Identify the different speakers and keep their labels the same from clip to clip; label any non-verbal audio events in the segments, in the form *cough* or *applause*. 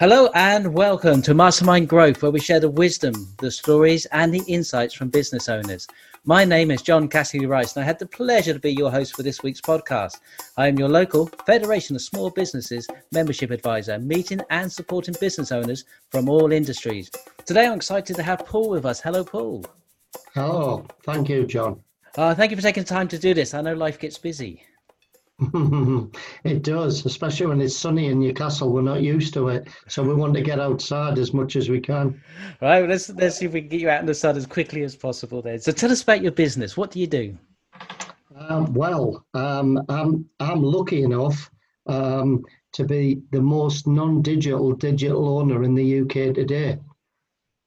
Speaker 1: Hello and welcome to Mastermind Growth, where we share the wisdom, the stories, and the insights from business owners. My name is John Cassidy Rice, and I had the pleasure to be your host for this week's podcast. I am your local Federation of Small Businesses membership advisor, meeting and supporting business owners from all industries. Today, I'm excited to have Paul with us. Hello, Paul.
Speaker 2: Hello. Thank you, John.
Speaker 1: Uh, thank you for taking time to do this. I know life gets busy. *laughs*
Speaker 2: it does, especially when it's sunny in Newcastle. We're not used to it, so we want to get outside as much as we can.
Speaker 1: Right. Well, let's let's see if we can get you out in the sun as quickly as possible. Then. So, tell us about your business. What do you do?
Speaker 2: Um, well, um, I'm I'm lucky enough um, to be the most non-digital digital owner in the UK today.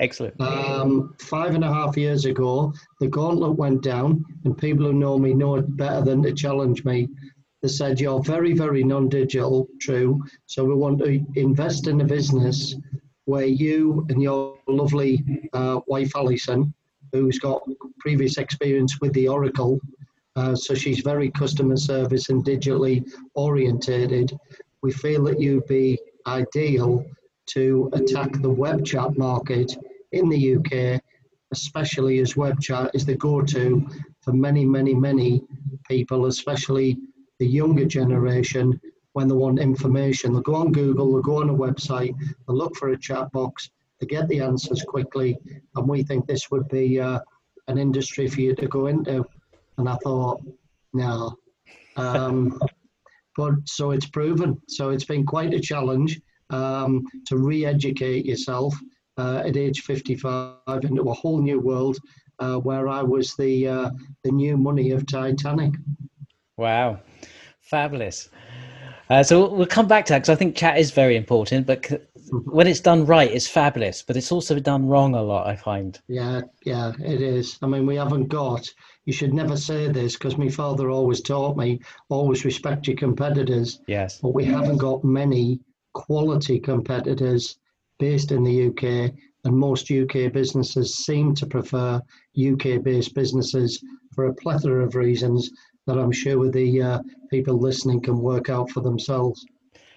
Speaker 1: Excellent.
Speaker 2: Um, five and a half years ago, the gauntlet went down, and people who know me know it better than to challenge me they said you're very, very non-digital, true. So we want to invest in a business where you and your lovely uh, wife Alison, who's got previous experience with the Oracle, uh, so she's very customer service and digitally orientated. We feel that you'd be ideal to attack the web chat market in the UK, especially as web chat is the go-to for many, many, many people, especially the younger generation, when they want information, they'll go on Google, they'll go on a website, they'll look for a chat box, they get the answers quickly, and we think this would be uh, an industry for you to go into. And I thought, no. Um, but so it's proven. So it's been quite a challenge um, to re-educate yourself uh, at age 55 into a whole new world uh, where I was the uh, the new money of Titanic.
Speaker 1: Wow. Fabulous. Uh, so we'll come back to that because I think chat is very important, but mm-hmm. when it's done right, it's fabulous. But it's also done wrong a lot, I find.
Speaker 2: Yeah, yeah, it is. I mean, we haven't got. You should never say this because my father always taught me always respect your competitors.
Speaker 1: Yes.
Speaker 2: But we haven't got many quality competitors based in the UK, and most UK businesses seem to prefer UK-based businesses for a plethora of reasons that I'm sure the uh, people listening can work out for themselves.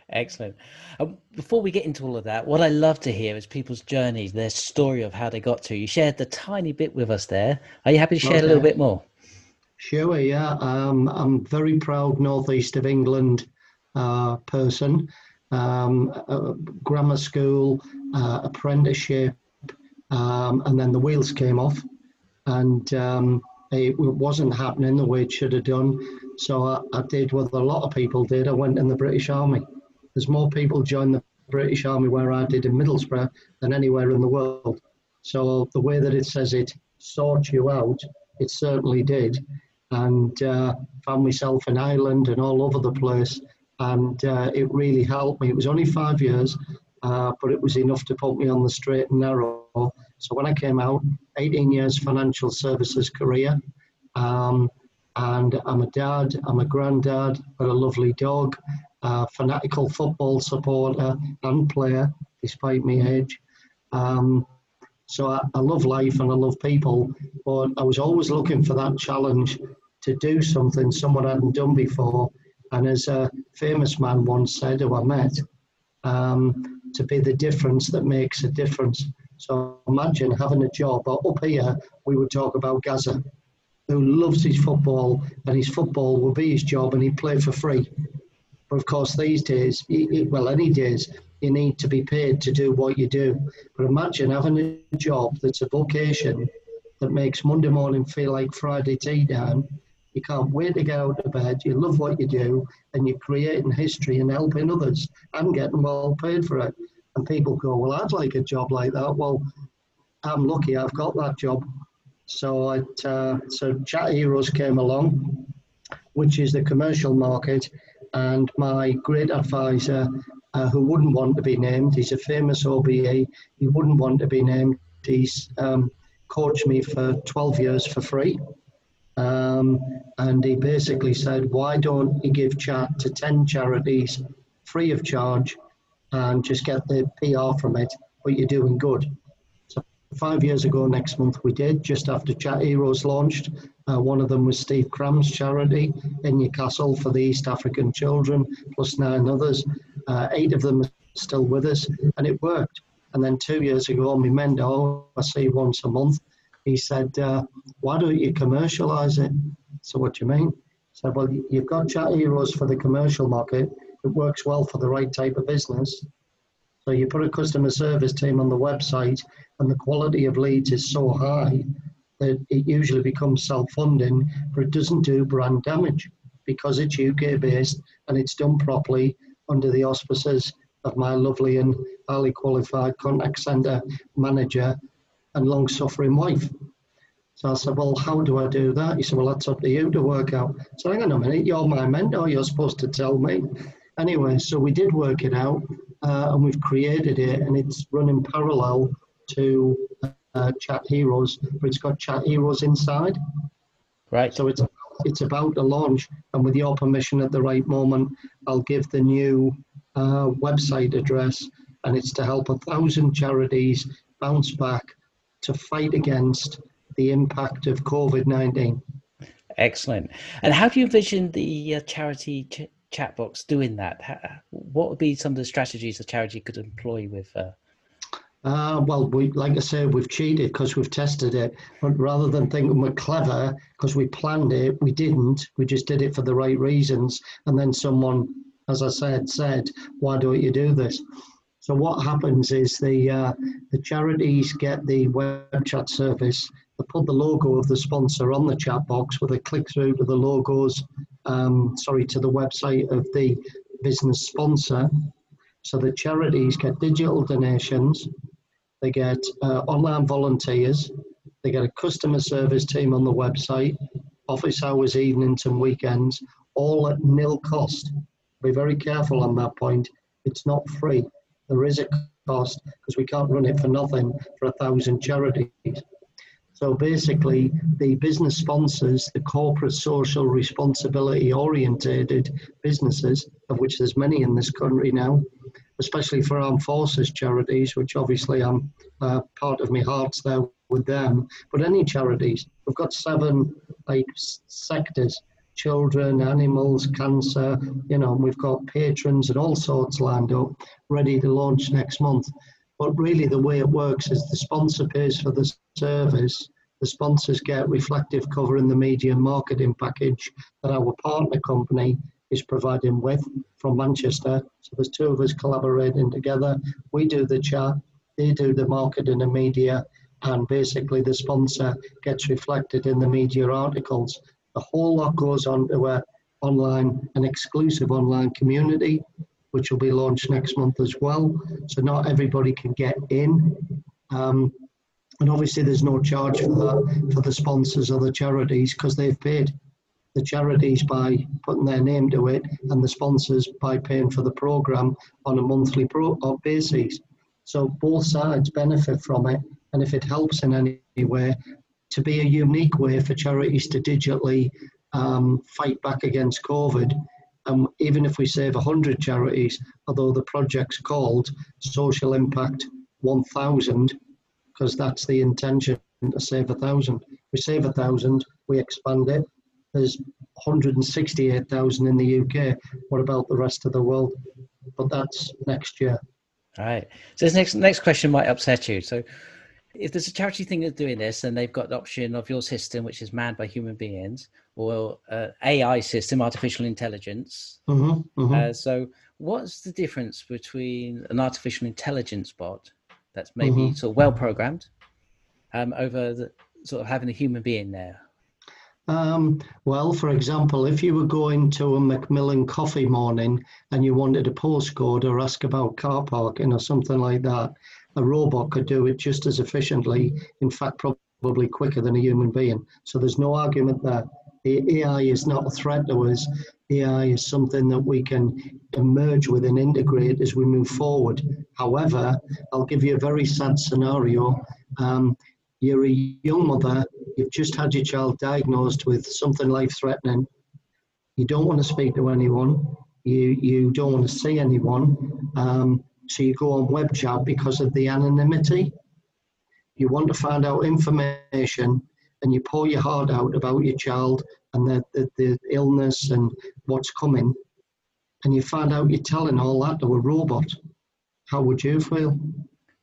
Speaker 1: Excellent. Um, before we get into all of that, what I love to hear is people's journeys, their story of how they got to. You shared the tiny bit with us there. Are you happy to share okay. a little bit more?
Speaker 2: Sure, yeah. Um, I'm very proud northeast of England uh, person. Um, grammar school, uh, apprenticeship, um, and then the wheels came off. And um, it wasn't happening the way it should have done. So I, I, did what a lot of people did. I went in the British Army. There's more people joined the British Army where I did in Middlesbrough than anywhere in the world. So the way that it says it sorts you out, it certainly did. And uh, found myself in Ireland and all over the place. And uh, it really helped me. It was only five years, uh, but it was enough to put me on the straight and narrow. So when I came out, 18 years financial services career, um, and I'm a dad, I'm a granddad, got a lovely dog, a fanatical football supporter and player, despite my age. Um, so I, I love life and I love people, but I was always looking for that challenge to do something someone hadn't done before. And as a famous man once said, who I met, um, to be the difference that makes a difference. So imagine having a job, or up here we would talk about Gazza, who loves his football, and his football will be his job, and he play for free. But of course, these days, well, any days, you need to be paid to do what you do. But imagine having a job that's a vocation that makes Monday morning feel like Friday tea time. You can't wait to get out of bed. You love what you do, and you're creating history and helping others and getting well paid for it. And people go, Well, I'd like a job like that. Well, I'm lucky I've got that job. So, it, uh, so Chat Heroes came along, which is the commercial market, and my great advisor, uh, who wouldn't want to be named, he's a famous OBE, he wouldn't want to be named. He's um, coached me for 12 years for free. Um, and he basically said, Why don't you give chat to 10 charities free of charge and just get the PR from it, but you're doing good. So five years ago next month we did, just after Chat Heroes launched, Uh, one of them was Steve Cram's charity in Newcastle for the East African children, plus nine others. Uh, eight of them are still with us, and it worked. And then two years ago, my mentor, I see once a month, he said, uh, Why don't you commercialize it? So, what do you mean? I said, Well, you've got Chat Heroes for the commercial market, it works well for the right type of business. So, you put a customer service team on the website, and the quality of leads is so high that it usually becomes self funding, but it doesn't do brand damage because it's UK based and it's done properly under the auspices of my lovely and highly qualified contact centre manager and long suffering wife. So I said, Well, how do I do that? He said, Well, that's up to you to work out. So hang on a minute, you're my mentor, you're supposed to tell me. Anyway, so we did work it out uh, and we've created it and it's running parallel to uh, Chat Heroes, but it's got Chat Heroes inside.
Speaker 1: Right.
Speaker 2: So it's it's about to launch, and with your permission at the right moment, I'll give the new uh, website address, and it's to help a thousand charities bounce back to fight against the impact of COVID 19.
Speaker 1: Excellent. And how do you envision the uh, charity ch- chat box doing that? What would be some of the strategies a charity could employ with? Uh...
Speaker 2: Uh, well, we like I say, we've cheated because we've tested it. But rather than thinking we're clever because we planned it, we didn't. We just did it for the right reasons. And then someone, as I said, said, "Why don't you do this?" So what happens is the uh, the charities get the web chat service. They put the logo of the sponsor on the chat box with a click through to the logos, um, sorry, to the website of the business sponsor. So the charities get digital donations, they get uh, online volunteers, they get a customer service team on the website, office hours, evenings, and weekends, all at nil cost. Be very careful on that point. It's not free there is a cost because we can't run it for nothing for a thousand charities. So basically, the business sponsors, the corporate social responsibility orientated businesses, of which there's many in this country now, especially for armed forces charities, which obviously I'm uh, part of my heart's there with them. But any charities, we've got seven like sectors children, animals, cancer, you know, we've got patrons and all sorts lined up, ready to launch next month. But really, the way it works is the sponsor pays for the service. The sponsors get reflective cover in the media marketing package that our partner company is providing with from Manchester. So there's two of us collaborating together. We do the chat, they do the marketing and media, and basically the sponsor gets reflected in the media articles. A whole lot goes on to a online, an exclusive online community, which will be launched next month as well. So not everybody can get in. Um, and obviously, there's no charge for that for the sponsors or the charities because they've paid the charities by putting their name to it, and the sponsors by paying for the program on a monthly pro- basis. So both sides benefit from it, and if it helps in any way, to be a unique way for charities to digitally um, fight back against COVID. Um, even if we save 100 charities, although the project's called Social Impact 1000, because that's the intention to save a thousand. We save a thousand, we expand it. There's 168,000 in the UK. What about the rest of the world? But that's next year.
Speaker 1: All right. So this next next question might upset you. So if there's a charity thing that's doing this and they've got the option of your system, which is manned by human beings, or uh, AI system, artificial intelligence. Mm-hmm, mm-hmm. Uh, so, what's the difference between an artificial intelligence bot that's maybe mm-hmm. sort of well programmed um, over the sort of having a human being there?
Speaker 2: Um, well, for example, if you were going to a Macmillan coffee morning and you wanted a postcode or ask about car parking or something like that, a robot could do it just as efficiently, in fact, probably quicker than a human being. So there's no argument there. The AI is not a threat to us. AI is something that we can emerge with and integrate as we move forward. However, I'll give you a very sad scenario. Um, you're a young mother, you've just had your child diagnosed with something life threatening. You don't want to speak to anyone, you, you don't want to see anyone. Um, so you go on web chat because of the anonymity. You want to find out information and you pour your heart out about your child and the, the, the illness and what's coming, and you find out you're telling all that to a robot, how would you feel?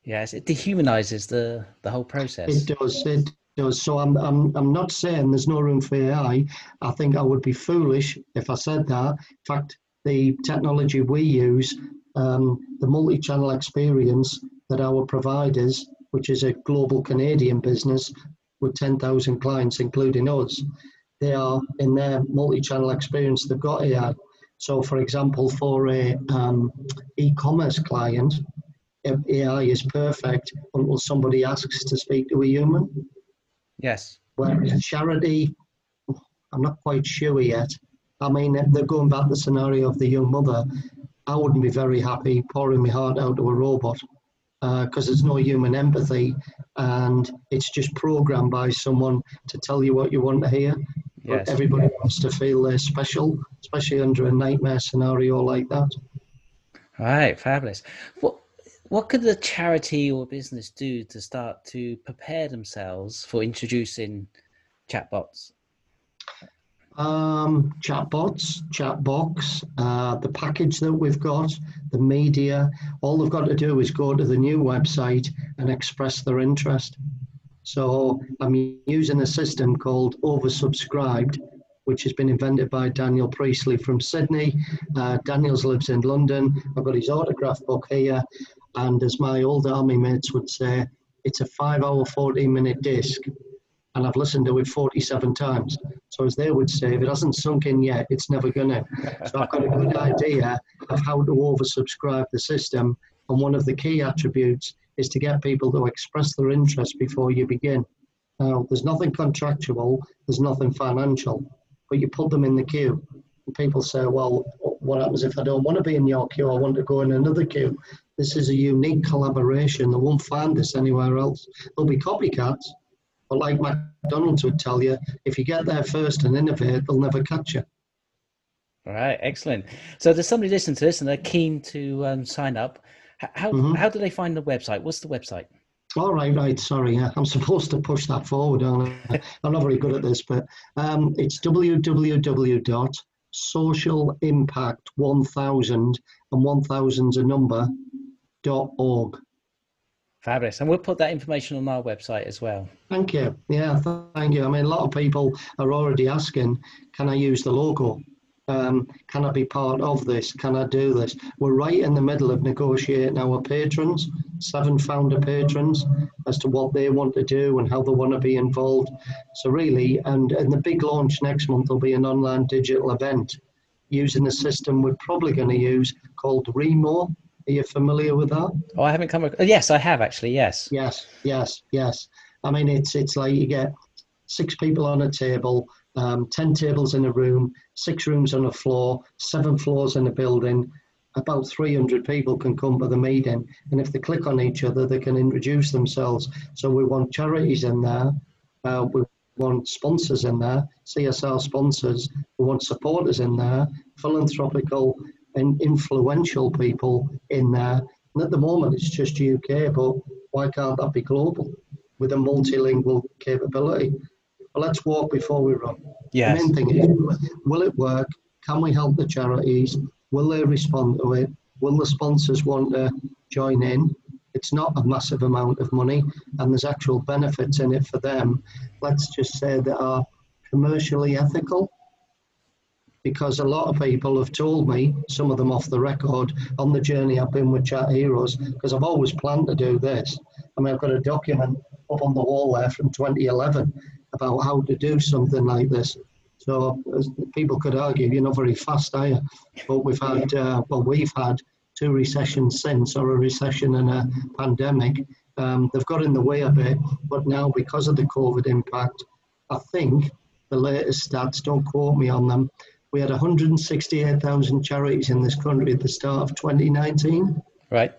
Speaker 1: Yes, it dehumanizes the the whole process.
Speaker 2: It does. It does. So I'm, I'm, I'm not saying there's no room for AI. I think I would be foolish if I said that. In fact, the technology we use, um, the multi-channel experience that our providers, which is a global Canadian business with 10,000 clients, including us, they are in their multi-channel experience. They've got AI. So, for example, for a um, e-commerce client, AI is perfect until somebody asks to speak to a human.
Speaker 1: Yes.
Speaker 2: Whereas charity, I'm not quite sure yet. I mean, they're going back to the scenario of the young mother. I wouldn't be very happy pouring my heart out to a robot because uh, there's no human empathy and it's just programmed by someone to tell you what you want to hear. Yes. But everybody wants to feel they're special, especially under a nightmare scenario like that.
Speaker 1: Right, fabulous. What what could the charity or business do to start to prepare themselves for introducing chatbots?
Speaker 2: Um, chatbots, chatbox, uh, the package that we've got, the media, all they've got to do is go to the new website and express their interest. So I'm using a system called Oversubscribed, which has been invented by Daniel Priestley from Sydney. Uh, Daniel's lives in London. I've got his autograph book here, and as my old army mates would say, it's a five hour, 40 minute disc. And I've listened to it 47 times. So, as they would say, if it hasn't sunk in yet, it's never going to. So, I've got a good idea of how to oversubscribe the system. And one of the key attributes is to get people to express their interest before you begin. Now, there's nothing contractual, there's nothing financial, but you put them in the queue. And people say, well, what happens if I don't want to be in your queue? I want to go in another queue. This is a unique collaboration. They won't find this anywhere else. There'll be copycats, but like McDonald's would tell you, if you get there first and innovate, they'll never catch you.
Speaker 1: All right, excellent. So there's somebody listening to this and they're keen to um, sign up. How mm-hmm. how do they find the website? What's the website?
Speaker 2: All right, right. Sorry, I'm *laughs* supposed to push that forward. aren't I? I'm not very good at this, but um, it's www.socialimpact1000 and 1000's a number org.
Speaker 1: Fabulous. And we'll put that information on our website as well.
Speaker 2: Thank you. Yeah, thank you. I mean, a lot of people are already asking, can I use the logo? Um, can I be part of this? Can I do this? We're right in the middle of negotiating our patrons, seven founder patrons, as to what they want to do and how they want to be involved. So, really, and, and the big launch next month will be an online digital event using a system we're probably going to use called Remo. Are you familiar with that?
Speaker 1: Oh, I haven't come. Across, yes, I have actually. Yes.
Speaker 2: Yes, yes, yes. I mean, it's it's like you get six people on a table, um, ten tables in a room, six rooms on a floor, seven floors in a building. About 300 people can come to the meeting, and if they click on each other, they can introduce themselves. So we want charities in there. Uh, we want sponsors in there, CSR sponsors. We want supporters in there, philanthropical and influential people in there. And at the moment, it's just UK, but why can't that be global with a multilingual capability? But let's walk before we run.
Speaker 1: Yes.
Speaker 2: The main thing is, will it work? Can we help the charities? Will they respond to it? Will the sponsors want to join in? It's not a massive amount of money, and there's actual benefits in it for them. Let's just say that are commercially ethical because a lot of people have told me, some of them off the record, on the journey I've been with Chat Heroes, because I've always planned to do this. I mean, I've got a document up on the wall there from 2011 about how to do something like this. So people could argue, you're not very fast, are you? But we've had, uh, well, we've had two recessions since, or a recession and a pandemic. Um, they've got in the way a bit, but now because of the COVID impact, I think the latest stats, don't quote me on them, we had 168,000 charities in this country at the start of 2019.
Speaker 1: Right.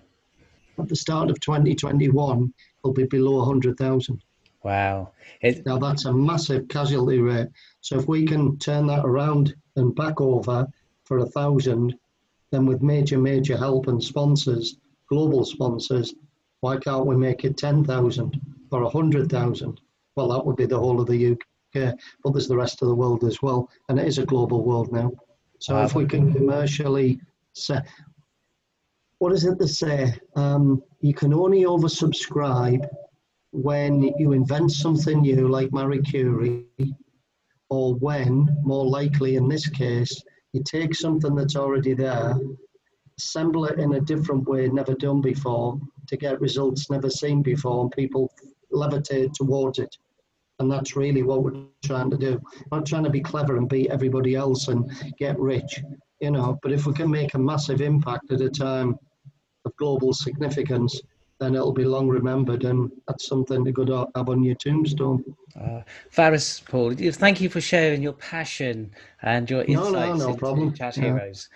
Speaker 2: At the start of 2021, it'll be below 100,000.
Speaker 1: Wow.
Speaker 2: It... Now that's a massive casualty rate. So if we can turn that around and back over for a thousand, then with major, major help and sponsors, global sponsors, why can't we make it 10,000 or 100,000? well, that would be the whole of the UK, but there's the rest of the world as well, and it is a global world now. So if we can commercially say, what is it to say? Um, you can only oversubscribe when you invent something new, like Marie Curie, or when, more likely in this case, you take something that's already there, assemble it in a different way, never done before, to get results never seen before, and people levitate towards it. And that's really what we're trying to do. We're not trying to be clever and beat everybody else and get rich, you know. But if we can make a massive impact at a time of global significance, then it'll be long remembered, and that's something to go to have on your tombstone.
Speaker 1: Uh, Faris, Paul, thank you for sharing your passion and your insights
Speaker 2: no, no, no
Speaker 1: into
Speaker 2: problem.
Speaker 1: Chat
Speaker 2: Yeah.
Speaker 1: Heroes.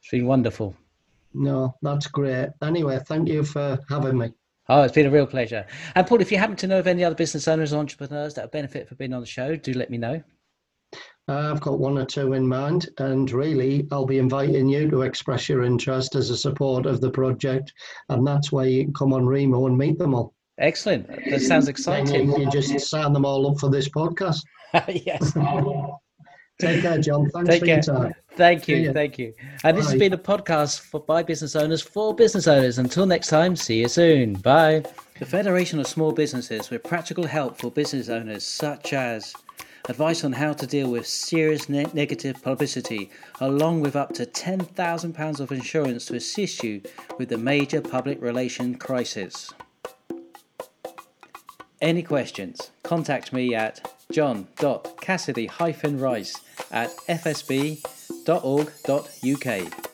Speaker 1: It's been wonderful.
Speaker 2: No, that's great. Anyway, thank you for having me.
Speaker 1: Oh, it's been a real pleasure. And Paul, if you happen to know of any other business owners or entrepreneurs that would benefit from being on the show, do let me know.
Speaker 2: Uh, I've got one or two in mind, and really, I'll be inviting you to express your interest as a support of the project, and that's why you can come on Remo and meet them all.
Speaker 1: Excellent. That sounds exciting.
Speaker 2: you, you just sign them all up for this podcast. *laughs*
Speaker 1: yes. *laughs*
Speaker 2: Take care, John. Thanks
Speaker 1: Take
Speaker 2: for
Speaker 1: care.
Speaker 2: your time.
Speaker 1: Thank you. Thank you. And this has been a podcast for by business owners for business owners. Until next time, see you soon. Bye. The Federation of Small Businesses with practical help for business owners, such as advice on how to deal with serious ne- negative publicity, along with up to £10,000 of insurance to assist you with the major public relation crisis. Any questions? Contact me at john.cassidy-rice at fsb.org.uk.